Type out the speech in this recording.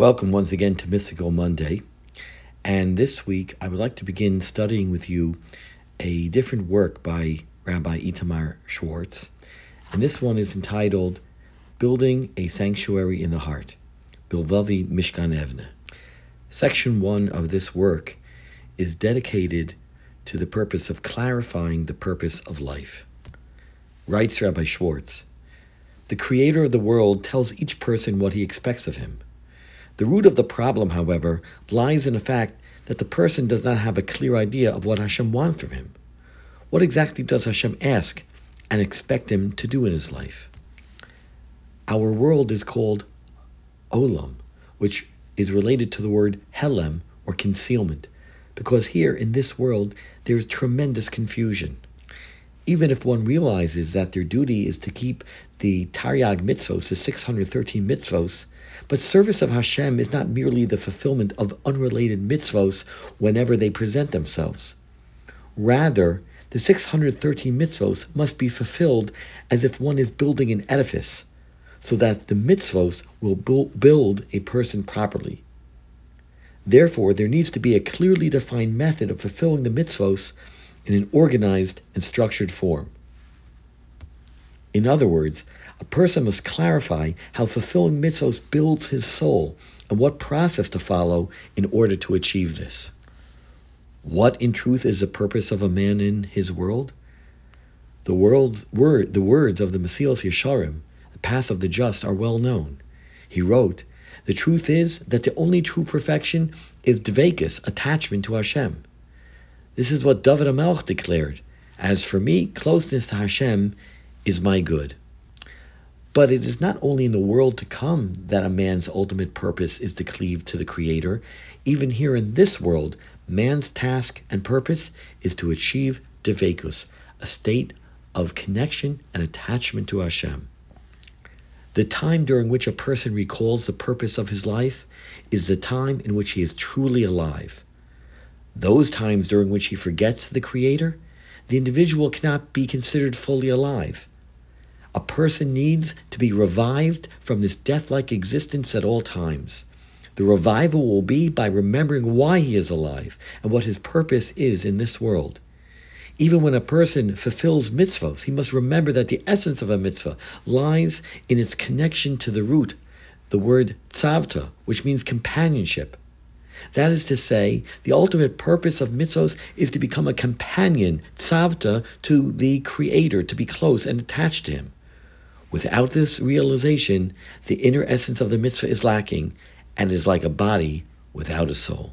Welcome once again to Mystical Monday. And this week I would like to begin studying with you a different work by Rabbi Itamar Schwartz. And this one is entitled Building a Sanctuary in the Heart, Bilvavi Mishkan Evne. Section one of this work is dedicated to the purpose of clarifying the purpose of life. Writes Rabbi Schwartz The Creator of the world tells each person what he expects of him. The root of the problem, however, lies in the fact that the person does not have a clear idea of what Hashem wants from him. What exactly does Hashem ask and expect him to do in his life? Our world is called olam, which is related to the word helem or concealment, because here in this world there is tremendous confusion. Even if one realizes that their duty is to keep the Taryag mitzvos, the 613 mitzvos, but service of Hashem is not merely the fulfillment of unrelated mitzvos whenever they present themselves. Rather, the 613 mitzvos must be fulfilled as if one is building an edifice, so that the mitzvos will build a person properly. Therefore, there needs to be a clearly defined method of fulfilling the mitzvos in an organized and structured form. In other words, a person must clarify how fulfilling mitzvos builds his soul and what process to follow in order to achieve this. What, in truth, is the purpose of a man in his world? The, world's word, the words of the Mesilas Yesharim, the path of the just, are well known. He wrote, The truth is that the only true perfection is dvekus, attachment to Hashem. This is what David HaMelech declared. As for me, closeness to Hashem is my good. But it is not only in the world to come that a man's ultimate purpose is to cleave to the Creator. Even here in this world, man's task and purpose is to achieve devekus, a state of connection and attachment to Hashem. The time during which a person recalls the purpose of his life is the time in which he is truly alive. Those times during which he forgets the Creator, the individual cannot be considered fully alive. A person needs to be revived from this death like existence at all times. The revival will be by remembering why he is alive and what his purpose is in this world. Even when a person fulfills mitzvahs, he must remember that the essence of a mitzvah lies in its connection to the root, the word tzavta, which means companionship. That is to say, the ultimate purpose of mitzvos is to become a companion, tzavta, to the Creator, to be close and attached to Him. Without this realization, the inner essence of the mitzvah is lacking and is like a body without a soul.